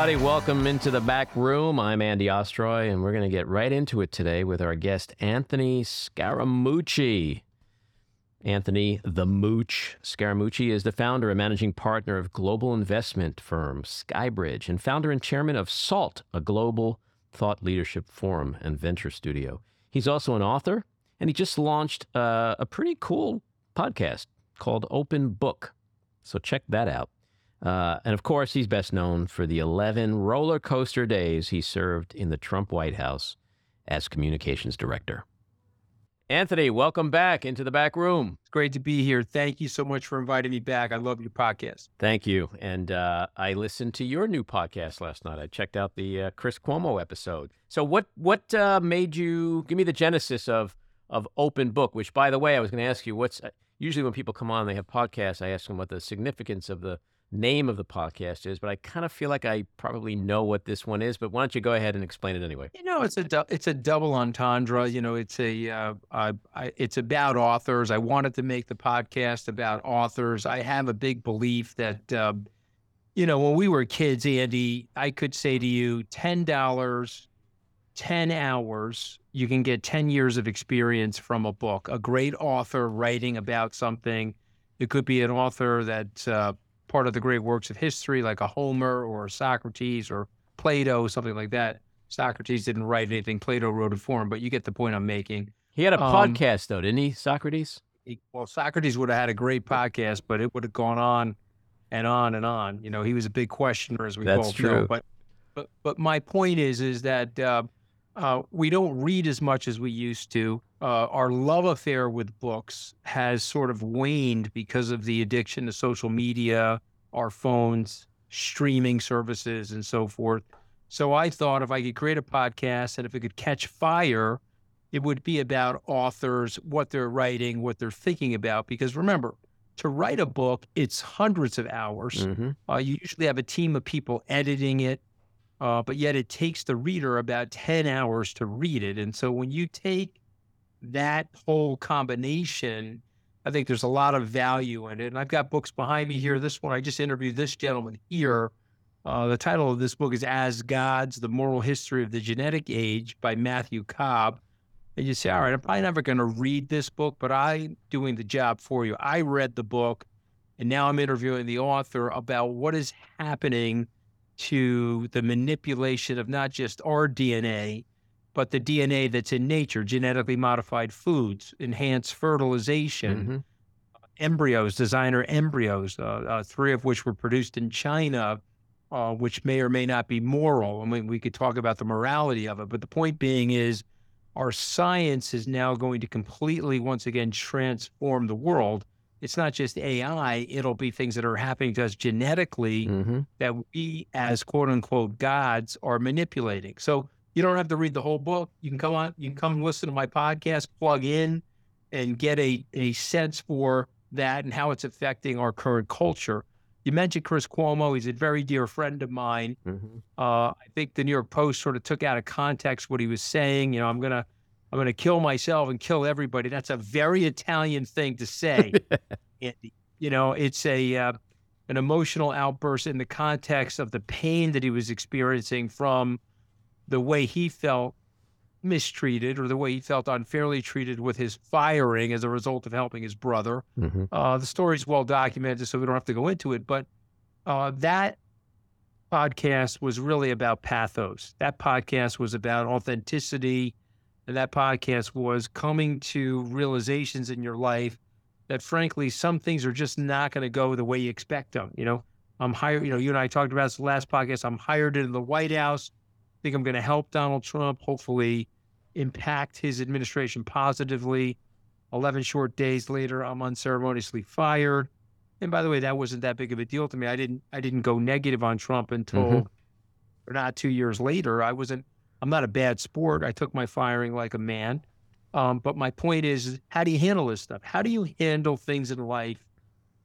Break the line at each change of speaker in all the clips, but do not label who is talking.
Everybody, welcome into the back room. I'm Andy Ostroy, and we're going to get right into it today with our guest, Anthony Scaramucci. Anthony the Mooch Scaramucci is the founder and managing partner of global investment firm Skybridge and founder and chairman of SALT, a global thought leadership forum and venture studio. He's also an author, and he just launched uh, a pretty cool podcast called Open Book. So check that out. Uh, and of course, he's best known for the 11 roller coaster days he served in the Trump White House as communications director. Anthony, welcome back into the back room.
It's great to be here. Thank you so much for inviting me back. I love your podcast.
Thank you. And uh, I listened to your new podcast last night. I checked out the uh, Chris Cuomo episode. So, what what uh, made you give me the genesis of of Open Book? Which, by the way, I was going to ask you. What's uh, usually when people come on, they have podcasts. I ask them what the significance of the name of the podcast is, but I kind of feel like I probably know what this one is. But why don't you go ahead and explain it anyway?
You know, it's a du- it's a double entendre. You know, it's a uh, I, I, it's about authors. I wanted to make the podcast about authors. I have a big belief that uh, you know when we were kids, Andy, I could say to you, ten dollars. 10 hours, you can get 10 years of experience from a book. A great author writing about something. It could be an author that uh, part of the great works of history, like a Homer or Socrates or Plato, something like that. Socrates didn't write anything; Plato wrote it for him. But you get the point I'm making.
He had a um, podcast, though, didn't he, Socrates?
He, well, Socrates would have had a great podcast, but it would have gone on and on and on. You know, he was a big questioner, as we
That's
both
true.
know. But but but my point is, is that uh, uh, we don't read as much as we used to. Uh, our love affair with books has sort of waned because of the addiction to social media, our phones, streaming services, and so forth. So I thought if I could create a podcast and if it could catch fire, it would be about authors, what they're writing, what they're thinking about. Because remember, to write a book, it's hundreds of hours. Mm-hmm. Uh, you usually have a team of people editing it, uh, but yet it takes the reader about 10 hours to read it. And so when you take that whole combination, I think there's a lot of value in it. And I've got books behind me here. This one, I just interviewed this gentleman here. Uh, the title of this book is As Gods The Moral History of the Genetic Age by Matthew Cobb. And you say, all right, I'm probably never going to read this book, but I'm doing the job for you. I read the book, and now I'm interviewing the author about what is happening to the manipulation of not just our DNA, but the DNA that's in nature, genetically modified foods, enhanced fertilization, mm-hmm. embryos, designer embryos, uh, uh, three of which were produced in China, uh, which may or may not be moral. I mean, we could talk about the morality of it, but the point being is our science is now going to completely, once again, transform the world it's not just AI, it'll be things that are happening to us genetically mm-hmm. that we, as quote unquote gods, are manipulating. So you don't have to read the whole book. You can come on, you can come listen to my podcast, plug in, and get a, a sense for that and how it's affecting our current culture. You mentioned Chris Cuomo. He's a very dear friend of mine. Mm-hmm. Uh, I think the New York Post sort of took out of context what he was saying. You know, I'm gonna I'm going to kill myself and kill everybody. That's a very Italian thing to say. you know, it's a uh, an emotional outburst in the context of the pain that he was experiencing from the way he felt mistreated or the way he felt unfairly treated with his firing as a result of helping his brother. Mm-hmm. Uh, the story's well documented, so we don't have to go into it. But uh, that podcast was really about pathos. That podcast was about authenticity and that podcast was coming to realizations in your life that frankly some things are just not going to go the way you expect them you know? I'm hired you know you and i talked about this last podcast. I'm hired in the white house. I think i'm going to help donald trump hopefully impact his administration positively. 11 short days later i'm unceremoniously fired. And by the way that wasn't that big of a deal to me. I didn't i didn't go negative on trump until mm-hmm. not two years later. I wasn't I'm not a bad sport. I took my firing like a man. Um, but my point is, how do you handle this stuff? How do you handle things in life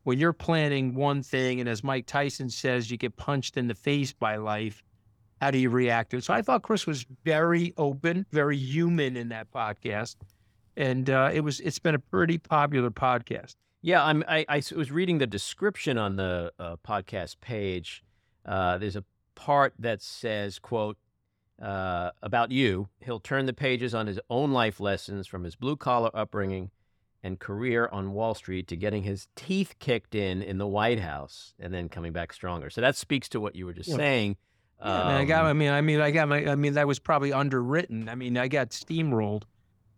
when you're planning one thing, and as Mike Tyson says, you get punched in the face by life? How do you react to it? So I thought Chris was very open, very human in that podcast, and uh, it was. It's been a pretty popular podcast.
Yeah, I'm. I, I was reading the description on the uh, podcast page. Uh, there's a part that says, "quote uh, about you." He'll turn the pages on his own life lessons from his blue collar upbringing and career on Wall Street to getting his teeth kicked in in the White House and then coming back stronger. So that speaks to what you were just
Yeah.
saying.
Yeah, I mean, I got.
Um,
I mean, I mean, I got my. I mean, that was probably underwritten. I mean, I got steamrolled.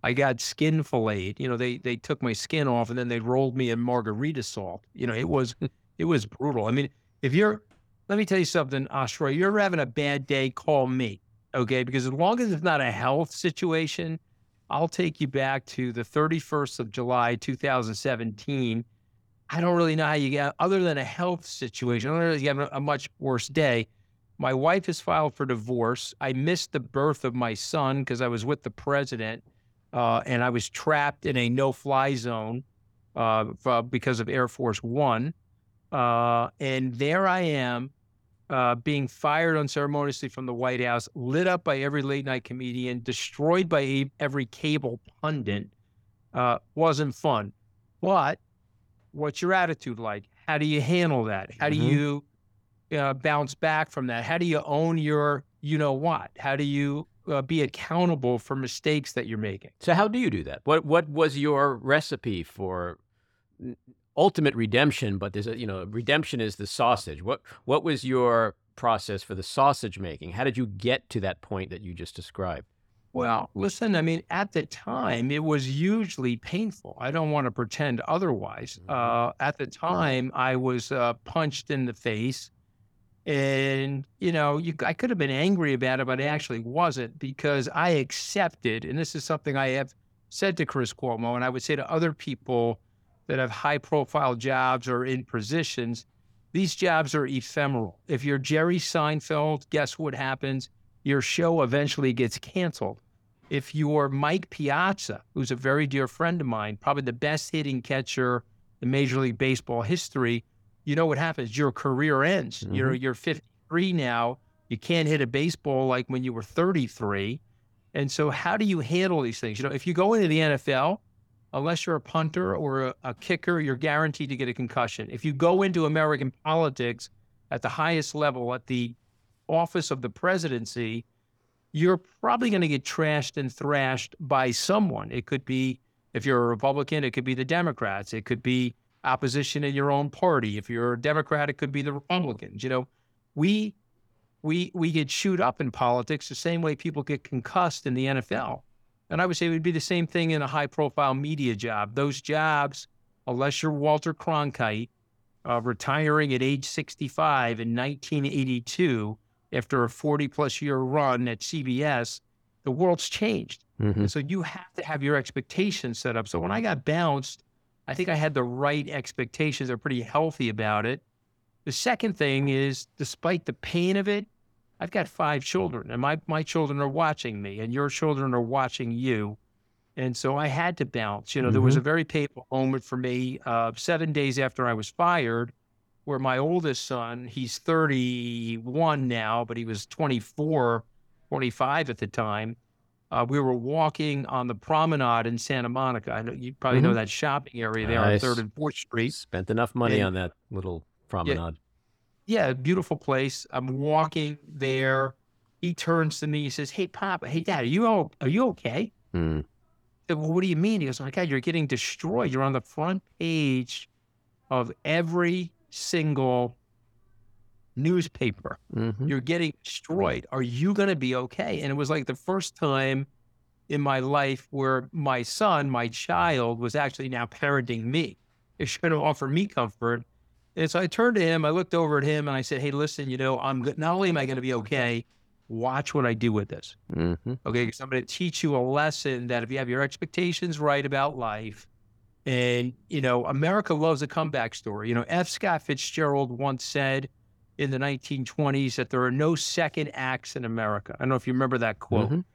I got skin filleted. You know, they they took my skin off and then they rolled me in margarita salt. You know, it was it was brutal. I mean, if you're, let me tell you something, Ostroy. You're having a bad day. Call me, okay? Because as long as it's not a health situation, I'll take you back to the 31st of July, 2017. I don't really know how you get other than a health situation. Other than you have a, much worse day. My wife has filed for divorce. I missed the birth of my son because I was with the president, uh, and I was trapped in a no-fly zone uh, because of Air Force One. Uh, and there I am, uh, being fired unceremoniously from the White House, lit up by every late-night comedian, destroyed by every cable pundit. Uh, wasn't fun, but what's your attitude like? How do you handle that? How do
Mhm.
you uh, bounce back from that? How do you own your, you know what? How do you uh, be accountable for mistakes that you're making?
So how do you do that? What what was your recipe for ultimate redemption? But there's a you know redemption is the sausage. What what was your process for the sausage making? How did you get to that point that you just described?
Well, listen, I mean, at the time, it was hugely painful. I don't want to pretend otherwise.
Mhm.
Uh, at the time, I was uh, punched in the face. And, you know, you, I could have been angry about it, but I actually wasn't because I accepted, and this is something I have said to Chris Cuomo, and I would say to other people that have high profile jobs or in positions, these jobs are ephemeral. If you're Jerry Seinfeld, guess what happens? Your show eventually gets canceled. If you're Mike Piazza, who's a very dear friend of mine, probably the best hitting catcher in Major League Baseball history, you know what happens? Your career ends. Mm-hmm. You're you're 53 now. You can't hit a baseball like when you were 33. And so, how do you handle these things? You know, if you go into the NFL, unless you're a punter or a, a kicker, you're guaranteed to get a concussion. If you go into American politics at the highest level, at the office of the presidency, you're probably going to get trashed and thrashed by someone. It could be, if you're a Republican, it could be the Democrats. It could be opposition in your own party. If you're a Democrat, it could be the Republicans. You know, we we we get chewed up in politics the same way people get concussed in the NFL. And I would say it would be the same thing in a high profile media job. Those jobs, unless you're Walter Cronkite, uh, retiring at age 65 in 1982 after a 40 plus year run at CBS, the world's changed.
Mhm.
And so you have to have your expectations set up. So when I got bounced, I think I had the right expectations. They're pretty healthy about it. The second thing is, despite the pain of it, I've got five children, and my, my children are watching me, and your children are watching you. And so I had to bounce. You know, there was a very painful moment for me uh, seven days after I was fired, where my oldest son, he's 31 now, but he was 24, 25 at the time. Uh, we were walking on the promenade in Santa Monica. I know you probably know
Mhm.
that shopping area there
Nice.
on Third and Fourth Street.
Spent enough money
And-
on that little promenade.
Yeah, beautiful place. I'm walking there. He turns to me. He says, "Hey, Papa. Hey, Dad. Are you all, Are you okay?"
Mm.
Said, well, what do you mean? He goes, "Oh my God, you're getting destroyed. You're on the front page of every single newspaper.
Mhm.
You're getting destroyed. Are you going to be okay?" And it was like the first time in my life where my son, my child, was actually now parenting me. It's trying to offer me comfort. And so I turned to him, I looked over at him, and I said, Hey, listen, you know, I'm good. Not only am I going to be okay, watch what I do with this.
Mhm.
Okay. Because I'm going to teach you a lesson that if you have your expectations right about life, and, you know, America loves a comeback story. You know, F. Scott Fitzgerald once said in the 1920s that there are no second acts in America. I don't know if you remember that quote.
Mhm.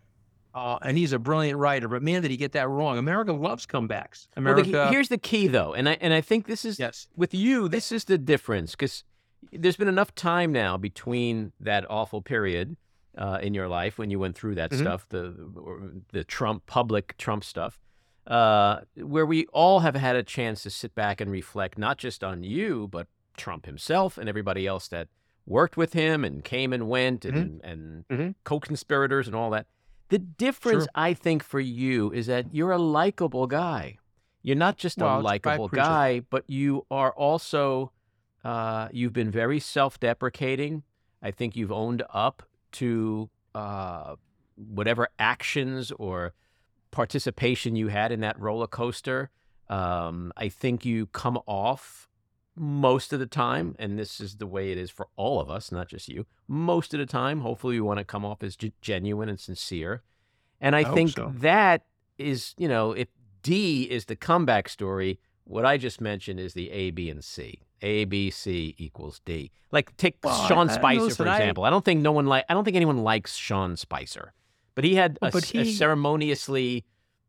Uh, and he's a brilliant writer, but man, did he get that wrong. America loves comebacks.
Well, the
America.
here's the key, though, and I and I think this is
yes.
with you. This is the difference because there's been enough time now between that awful period uh, in your life when you went through that
Mhm.
stuff, the the Trump public Trump stuff, uh, where we all have had a chance to sit back and reflect, not just on you, but Trump himself and everybody else that worked with him and came and went and
Mm-hmm.
and
Mhm.
co-conspirators and all that. The difference,
Sure.
I think, for you is that you're a likable guy. You're not just
Well,
a likable guy, but you are also uh, you've been very self-deprecating. I think you've owned up to uh, whatever actions or participation you had in that roller coaster. Um, I think you come off most of the time, and this is the way it is for all of us, not just you. Most of the time, hopefully, you want to come off as ge- genuine and sincere. And I,
I
think
so.
that is, you know, if D is the comeback story, what I just mentioned is the A, B, and C. A, B, C equals D. Like take
Well,
Sean
I-
Spicer
listen,
for example. I, don't think no one like. I don't think anyone likes Sean Spicer, but he had a,
but
s- a
he-
ceremoniously,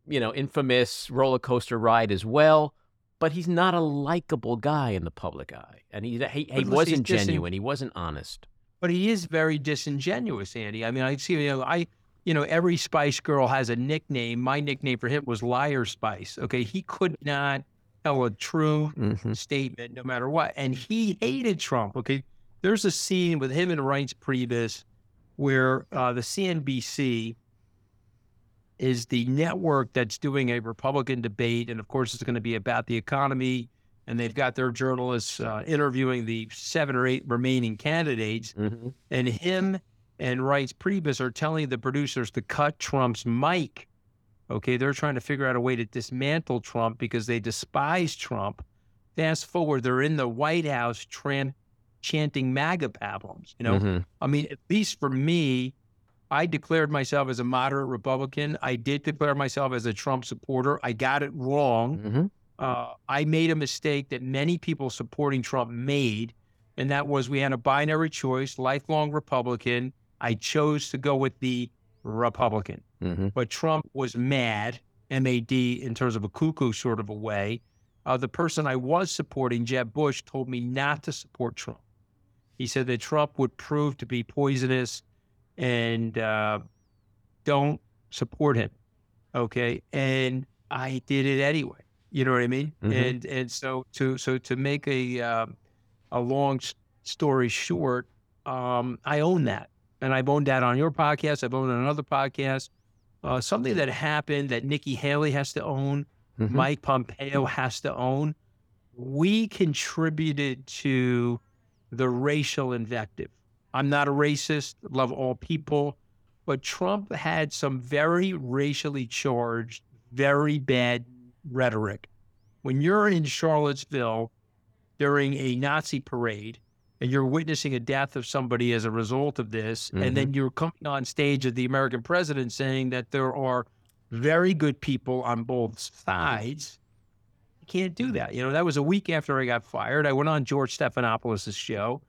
you know, infamous roller coaster ride as well. But he's not a likable guy in the public eye, and he he, he wasn't genuine. He wasn't honest.
but he is very disingenuous, Andy. I mean, I see, you know, I, you know, every Spice Girl has a nickname. My nickname for him was Liar Spice. Okay, he could not tell a true
Mm-hmm.
statement no matter what, and he hated Trump. Okay, there's a scene with him and Reince Priebus where uh, the CNBC is the network that's doing a Republican debate, and of course, it's going to be about the economy. And they've got their journalists uh, interviewing the seven or eight remaining candidates
Mm-hmm.
and him and Reince Priebus are telling the producers to cut Trump's mic. Okay, they're trying to figure out a way to dismantle Trump because they despise Trump. Fast forward, they're in the White House tran- chanting MAGA pablums. You know,
Mm-hmm.
I mean, at least for me, I declared myself as a moderate Republican. I did declare myself as a Trump supporter. I got it wrong
Mm-hmm.
uh, I made a mistake that many people supporting Trump made, and that was we had a binary choice, lifelong Republican. I chose to go with the Republican,
Mm-hmm.
but Trump was mad, M A D, in terms of a cuckoo sort of a way. Uh, the person I was supporting, Jeb Bush, told me not to support Trump. He said that Trump would prove to be poisonous and uh, don't support him. Okay. And I did it anyway. You know what I mean?
Mhm.
And and so to so to make a um, a long story short, um, I own that, and I've owned that on your podcast. I've owned it on another podcast. Uh, something that happened that Nikki Haley has to own,
Mm-hmm.
Mike Pompeo has to own. We contributed to the racial invective. I'm not a racist, love all people, but Trump had some very racially charged, very bad rhetoric. When you're in Charlottesville during a Nazi parade and you're witnessing a death of somebody as a result of this, and then mm-hmm. you're coming on stage as the American president saying that there are very good people on both sides, you can't do that. You know, that was a week after I got fired. I went on George Stephanopoulos' show.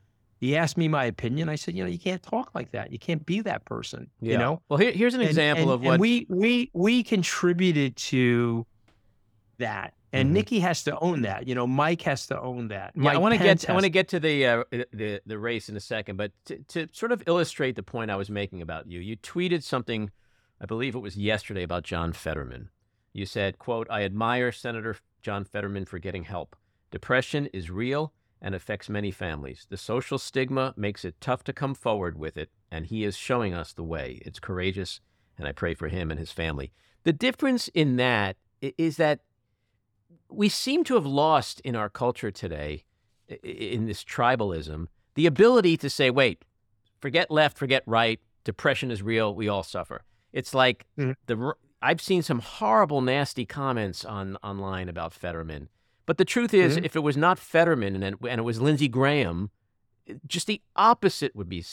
He asked me my opinion. I said, you know, you can't talk like that. You can't be that person.
Yeah.
You know,
Well, here, here's an
And-
example
and-
of
and
what.
we we we contributed to that, and
Mhm.
Nikki has to own that. You know, Mike has to own that.
Yeah,
Mike
I want to get I want to get to the uh, the the race in a second, but to, to sort of illustrate the point I was making about you, you tweeted something, I believe it was yesterday about John Fetterman. You said, "quote I admire Senator John Fetterman for getting help. Depression is real and affects many families. The social stigma makes it tough to come forward with it, and he is showing us the way. It's courageous, and I pray for him and his family." The difference in that is that we seem to have lost in our culture today, in this tribalism, the ability to say, wait, forget left, forget right, depression is real, we all suffer. It's like
Mhm.
the I've seen some horrible, nasty comments on online about Fetterman. But the truth is,
Mhm.
if it was not Fetterman and, it- and it was Lindsey Graham, just the opposite would be.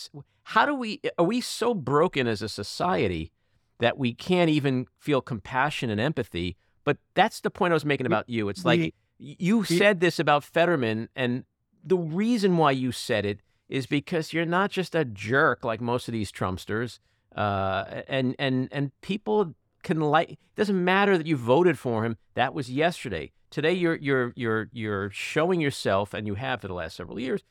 How do we, are we so broken as a society that we can't even feel compassion and empathy? But that's the point I was making about you. It's like
we-
you
we-
said this about Fetterman, and the reason why you said it is because you're not just a jerk like most of these Trumpsters, uh, and and and people can like. It doesn't matter that you voted for him. That was yesterday. Today, you're you're you're you're showing yourself, and you have for the last several years.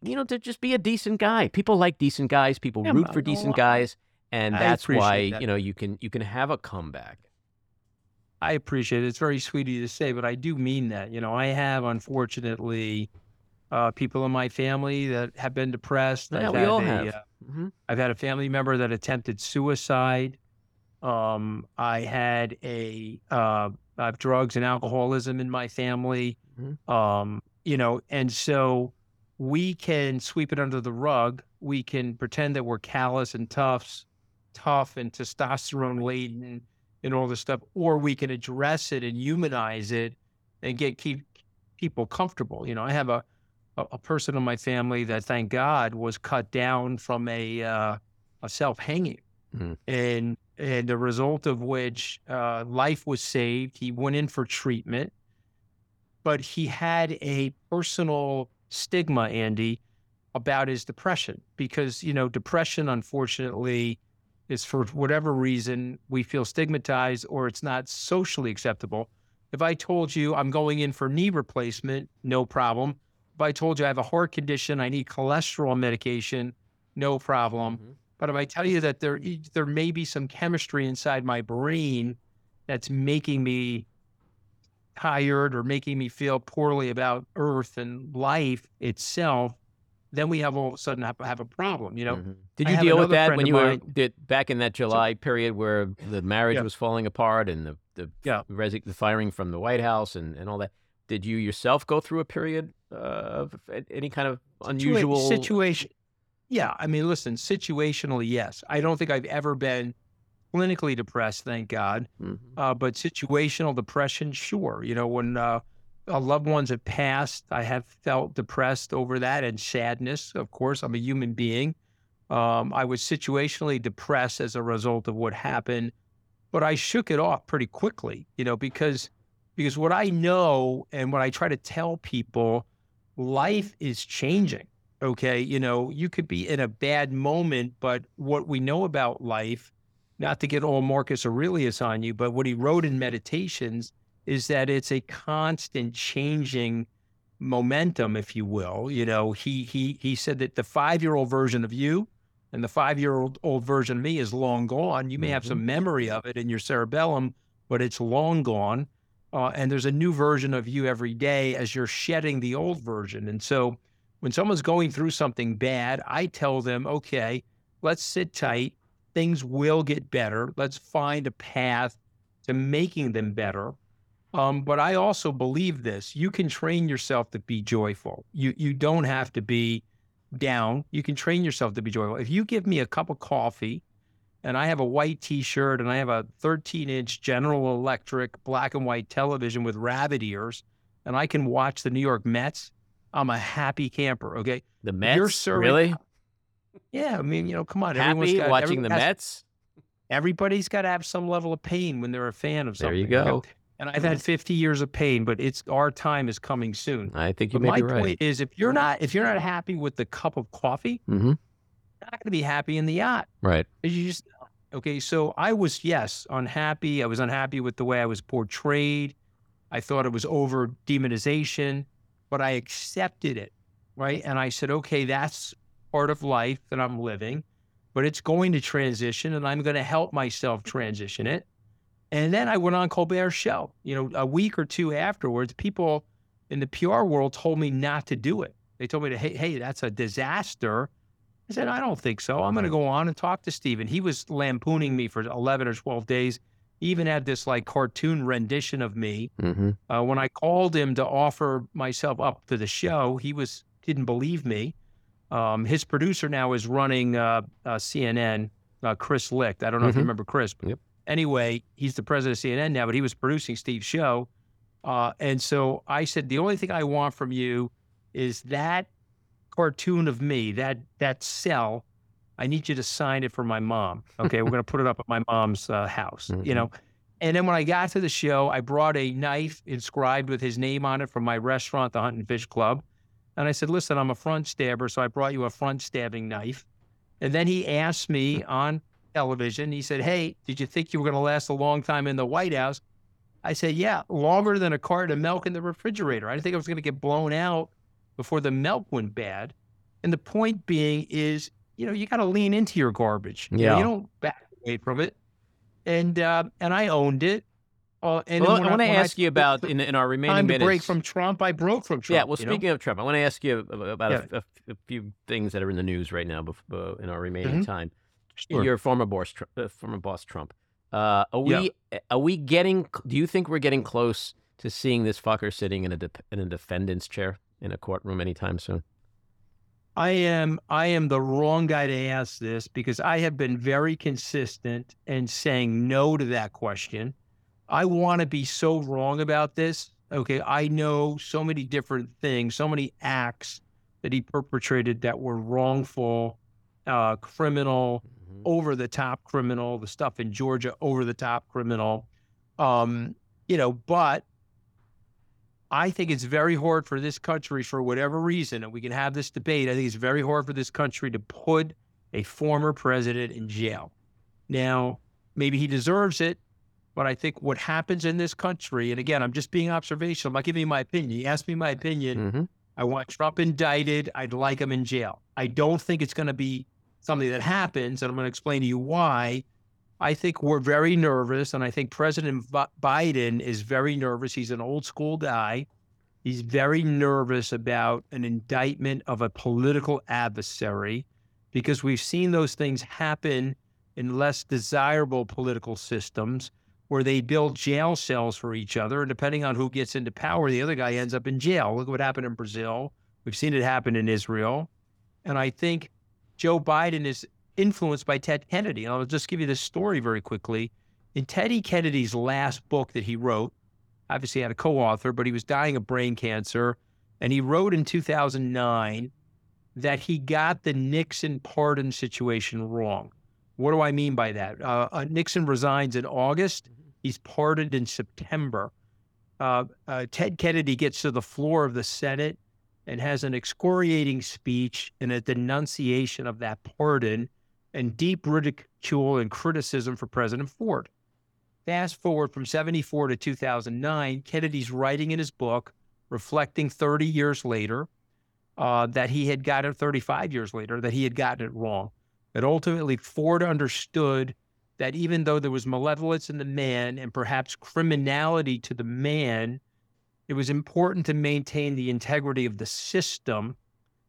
You know, to just be a decent guy. People like decent guys. People
Yeah,
root for decent guys, and
I
that's why
that.
you know you can you can have a comeback.
I appreciate it. It's very sweet of you to say, but I do mean that. You know, I have unfortunately uh, people in my family that have been depressed.
Yeah,
I've
we
had
all
a,
have.
uh,
Mhm.
I've had a family member that attempted suicide. Um, I had a uh, I have drugs and alcoholism in my family.
Mhm.
Um, you know, and so we can sweep it under the rug. We can pretend that we're callous and tough, tough and testosterone laden and all this stuff, or we can address it and humanize it and get keep people comfortable. You know, I have a a, person in my family that, thank God, was cut down from a uh, a self hanging,
Mhm.
and and the result of which uh, life was saved. He went in for treatment, but he had a personal stigma, Andy, about his depression because you know depression, unfortunately. Is for whatever reason we feel stigmatized or it's not socially acceptable. If I told you I'm going in for knee replacement, no problem. If I told you I have a heart condition, I need cholesterol medication, no problem.
Mhm.
But if I tell you that there there may be some chemistry inside my brain that's making me tired or making me feel poorly about Earth and life itself, then we have all of a sudden have, have a problem. You know,
Mhm. Did you deal with that when
of
you were did, back in that July period where the marriage
Yeah.
was falling apart and the the
Yeah.
resi- the firing from the White House and, and all that? Did you yourself go through a period uh, of any kind of
Situa-
unusual
situation. Yeah, I mean, listen, situationally, yes. I don't think I've ever been clinically depressed, thank God.
Mhm.
Uh, but situational depression, sure. You know, when uh, uh, loved ones have passed, I have felt depressed over that and sadness. Of course, I'm a human being. Um, I was situationally depressed as a result of what happened, but I shook it off pretty quickly. You know, because because what I know and what I try to tell people, life is changing. Okay, you know, you could be in a bad moment, but what we know about life not to get all Marcus Aurelius on you, but what he wrote in Meditations is that it's a constant changing momentum, if you will. You know, he he he said that the five year old version of you and the five year old old version of me is long gone. You may have some memory of it in your cerebellum, but it's long gone. Uh, and there's a new version of you every day as you're shedding the old version. And so when someone's going through something bad, I tell them, okay, let's sit tight things will get better. Let's find a path to making them better. Um, but I also believe this: you can train yourself to be joyful. You you don't have to be down. You can train yourself to be joyful. If you give me a cup of coffee, and I have a white T-shirt, and I have a 13-inch General Electric black and white television with rabbit ears, and I can watch the New York Mets, I'm a happy camper. Okay.
The
You're
Mets,
serving-
really?
Yeah, I mean, you know, come on. everyone's
Happy
got-
watching the
has-
Mets?
everybody's got to have some level of pain when they're a fan of something.
There you go. Okay?
And I've had 50 years of pain, but it's our time is coming soon.
I think you
But
may
my
be right.
point is, if you're not if you're not happy with the cup of coffee,
hmm
you're not going to be happy in the yacht.
Right.
You just okay. So I was yes unhappy. I was unhappy with the way I was portrayed. I thought it was over demonization, but I accepted it, right? And I said, okay, that's part of life that I'm living, but it's going to transition, and I'm going to help myself mm-hmm. transition it. And then I went on Colbert's show. You know, a week or two afterwards, people in the PR world told me not to do it. They told me to, hey, hey, that's a disaster. I said, I don't think so. I'm going to go on and talk to Stephen. He was lampooning me for 11 or 12 days. Even had this like cartoon rendition of me.
hmm
Uh, when I called him to offer myself up to the show, he was didn't believe me. Um, his producer now is running uh, uh, CNN, uh, Chris Licht. I don't know if
Mhm.
you remember Chris. but
Yep.
Anyway, he's the president of CNN now, but he was producing Steve's show. Uh, and so I said, the only thing I want from you is that cartoon of me, that that cell. I need you to sign it for my mom. Okay, we're going to put it up at my mom's uh, house. You
Mhm.
know, and then when I got to the show, I brought a knife inscribed with his name on it from my restaurant, the Hunt and Fish Club. And I said, listen, I'm a front stabber, so I brought you a front stabbing knife. And then he asked me on television, he said, Hey, did you think you were going to last a long time in the White House? I said, Yeah, longer than a carton of milk in the refrigerator. I didn't think I was going to get blown out before the milk went bad. And the point being is, you know, you got to lean into your garbage. You know,
Yeah.
you don't back away from it. And uh, and I owned it. Uh, and
Well, I want to ask you about in, in our remaining
time to
minutes.
break from Trump. I broke from Trump.
yeah, well,
you know?
speaking of Trump, I want to ask you about
Yeah.
a, a- a few things that are in the news right now bef- uh, in our remaining
Mhm.
time.
Sure.
Your former boss, uh, former boss Trump. Uh, are
Yeah.
we are we getting? Do you think we're getting close to seeing this fucker sitting in a dep in a defendant's chair in a courtroom anytime soon?
I am I am the wrong guy to ask this because I have been very consistent in saying no to that question. I want to be so wrong about this. Okay, I know so many different things, so many acts that he perpetrated that were wrongful, uh, criminal,
Mhm.
over the top criminal, the stuff in Georgia over the top criminal. Um, you know, but I think it's very hard for this country, for whatever reason, and we can have this debate. I think it's very hard for this country to put a former president in jail. Now, maybe he deserves it, but I think what happens in this country, and again, I'm just being observational, I'm not giving you my opinion. You asked me my opinion.
Mhm.
I want Trump indicted. I'd like him in jail. I don't think it's going to be something that happens, and I'm going to explain to you why. I think we're very nervous, and I think President Bi- Biden is very nervous. He's an old school guy. He's very nervous about an indictment of a political adversary because we've seen those things happen in less desirable political systems where they build jail cells for each other. And depending on who gets into power, the other guy ends up in jail. Look what happened in Brazil. We've seen it happen in Israel. And I think Joe Biden is influenced by Ted Kennedy. And I'll just give you this story very quickly. In Teddy Kennedy's last book that he wrote, obviously he had a co-author, but he was dying of brain cancer. And he wrote in 2009 that he got the Nixon pardon situation wrong. What do I mean by that? Uh, uh, Nixon resigns in August. He's pardoned in September. Uh, uh, Ted Kennedy gets to the floor of the Senate and has an excoriating speech and a denunciation of that pardon and deep ridicule and criticism for President Ford. Fast forward from 74 to 2009, Kennedy's writing in his book, reflecting 30 years later, uh, that he had gotten 35 years later, that he had gotten it wrong. That ultimately Ford understood that even though there was malevolence in the man and perhaps criminality to the man, it was important to maintain the integrity of the system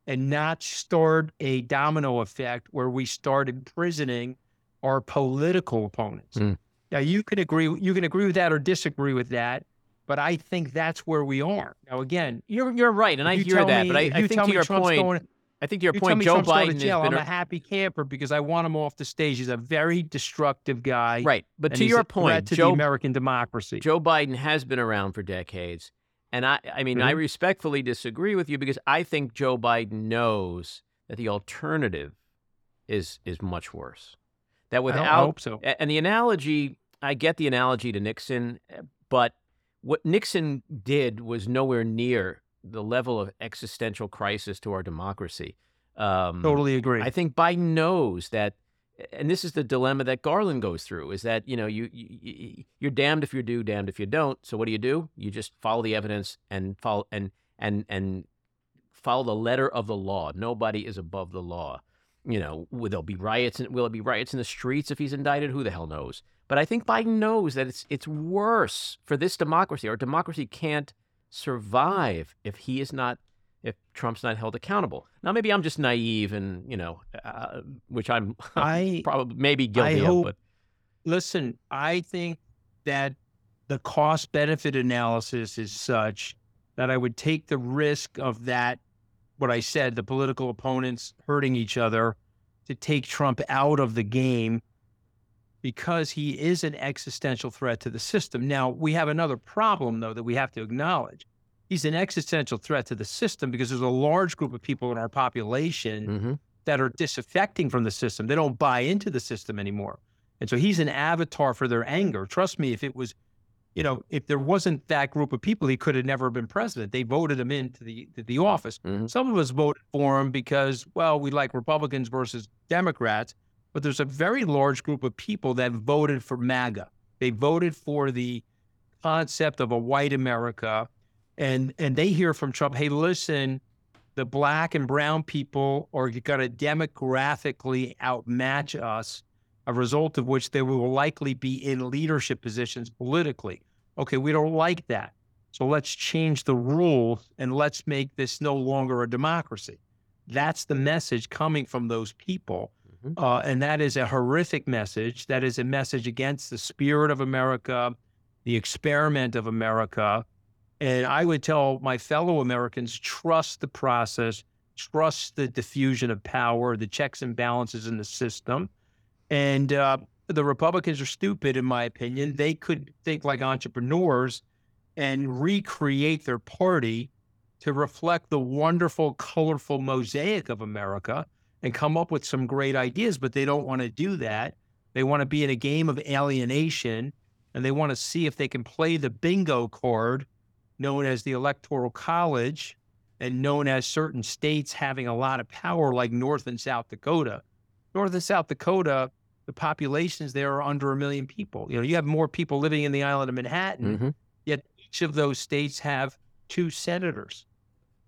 and not start a domino effect where we start imprisoning our political opponents.
Mm.
Now you can agree you can agree with that or disagree with that, but I think that's where we are. Now again,
You're you're right, and I
you
hear
tell
that.
me-
but I,
if
I think
tell
to
me
your
Trump's
point,
going-
I think to your
you
point, Joe
Trump's going
Biden
to jail,
has been
I'm
a-
a happy camper because I want him off the stage. He's a very destructive guy.
right. But
and
to
he's
your
a
point,
to
Joe
the American democracy.
Joe Biden has been around for decades. And I, I mean, I
Mhm.
respectfully disagree with you because I think Joe Biden knows that the alternative is is much worse. That without,
I hope so.
and the analogy, I get the analogy to Nixon, but what Nixon did was nowhere near the level of existential crisis to our democracy. Um,
Totally agree.
I think Biden knows that, and this is the dilemma that Garland goes through: is that you know you, you you're damned if you do, damned if you don't. So what do you do? You just follow the evidence and follow and and and follow the letter of the law. Nobody is above the law. You know, will there be riots? Will it be riots in the streets if he's indicted? Who the hell knows? But I think Biden knows that it's it's worse for this democracy. Our democracy can't survive if he is not if Trump's not held accountable. Now, maybe I'm just naive, and you know, uh, which I'm
I
probably maybe guilty
hope-
of. But
listen, I think that the cost benefit analysis is such that I would take the risk of that, what I said, the political opponents hurting each other, to take Trump out of the game because he is an existential threat to the system. Now, we have another problem, though, that we have to acknowledge. He's an existential threat to the system because there's a large group of people in our population
Mhm.
that are disaffecting from the system. They don't buy into the system anymore. And so he's an avatar for their anger. Trust me, if it was, you know, if there wasn't that group of people, he could have never been president. They voted him into the to the office.
Mhm.
Some of us voted for him because, well, we like Republicans versus Democrats, but there's a very large group of people that voted for MAGA. They voted for the concept of a white America. And and they hear from Trump, hey, listen, the black and brown people are going to demographically outmatch us, a result of which they will likely be in leadership positions politically. Okay, we don't like that. So let's change the rules and let's make this no longer a democracy. That's the message coming from those people.
Mhm.
Uh, and that is a horrific message. That is a message against the spirit of America, the experiment of America. And I would tell my fellow Americans trust the process, trust the diffusion of power, the checks and balances in the system. And uh, the Republicans are stupid, in my opinion. They could think like entrepreneurs and recreate their party to reflect the wonderful, colorful mosaic of America and come up with some great ideas, but they don't want to do that. They want to be in a game of alienation and they want to see if they can play the bingo card known as the Electoral College and known as certain states having a lot of power, like North and South Dakota. North and South Dakota, the populations there are under a million people. You know, you have more people living in the island of Manhattan,
Mhm.
yet each of those states have two senators.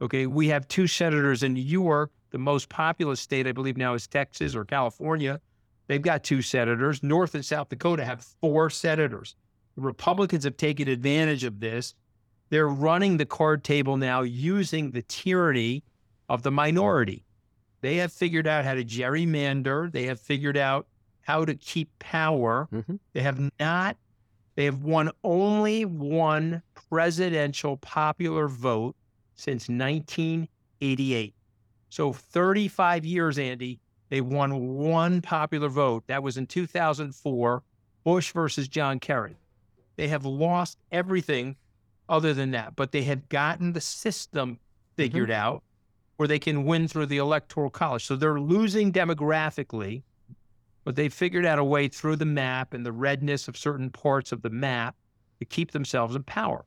Okay, we have two senators in New York. The most populous state, I believe, now is Texas or California. They've got two senators. North and South Dakota have four senators. The Republicans have taken advantage of this. They're running the card table now using the tyranny of the minority. They have figured out how to gerrymander. They have figured out how to keep power.
Mhm.
They have not, they have won only one presidential popular vote since 1988. So 35 years, Andy, they won one popular vote. That was in 2004, Bush versus John Kerry. They have lost everything other than that, but they have gotten the system mm-hmm. figured out where they can win through the electoral college. So they're losing demographically, but they figured out a way through the map and the redness of certain parts of the map to keep themselves in power.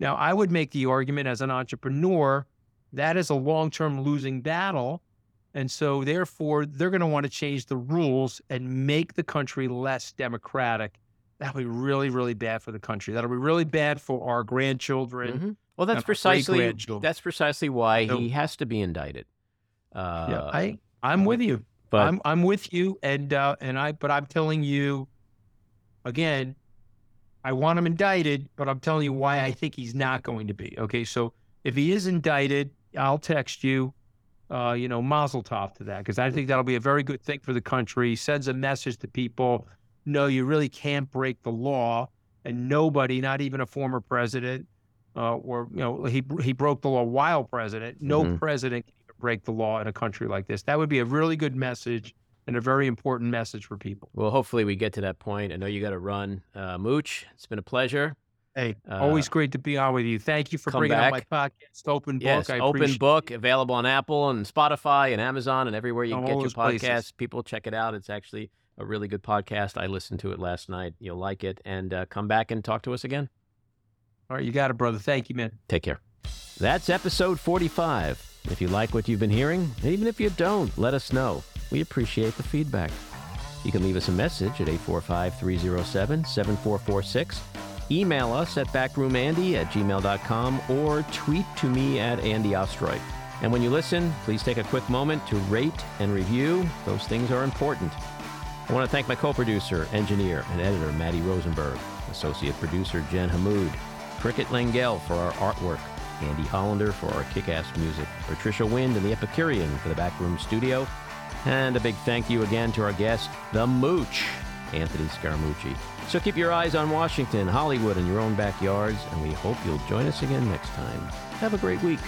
Now, I would make the argument as an entrepreneur that is a long term losing battle. And so, therefore, they're going to want to change the rules and make the country less democratic. That'll be really, really bad for the country. That'll be really bad for our grandchildren.
Mhm. Well, that's precisely that's precisely why
So-
he has to be indicted. Uh,
yeah, I, I'm with you.
but
I'm I'm with you, and uh, and I, but I'm telling you, again, I want him indicted, but I'm telling you why I think he's not going to be. Okay, so if he is indicted, I'll text you, uh, you know, Mazel Tov to that because I think that'll be a very good thing for the country. Sends a message to people: No, you really can't break the law, and nobody, not even a former president, uh, or you know, he he broke the law while president. No
Mhm.
president can break the law in a country like this. That would be a really good message and a very important message for people.
well, hopefully we get to that point. I know you got to run, uh, Mooch. It's been a pleasure.
Hey,
Uh,
always great to be on with you. Thank you for bringing
back.
on my podcast, Open Book.
Yes, open book available on Apple and Spotify and Amazon and everywhere you
On
can get your
those places.
podcast. People check it out. It's actually a really good podcast. I listened to it last night. You'll like it, and uh, come back and talk to us again.
All right, you got it, brother. Thank you, man.
Take care. That's episode 45. If you like what you've been hearing, and even if you don't, let us know. We appreciate the feedback. You can leave us a message at 845 307 7446. Email us at backroomandy at gmail.com or tweet to me at Andy Ostroy. And when you listen, please take a quick moment to rate and review. Those things are important. I want to thank my co producer, engineer, and editor, Matty Rosenberg, associate producer, Jen Hammoud, Cricket Lengyel for our artwork, Andy Hollander for our kick ass music, Patricia Wind and the Epicurean for the backroom studio, and a big thank you again to our guest, the Mooch, Anthony Scaramucci. So keep your eyes on Washington, Hollywood, and your own backyards, and we hope you'll join us again next time. Have a great week.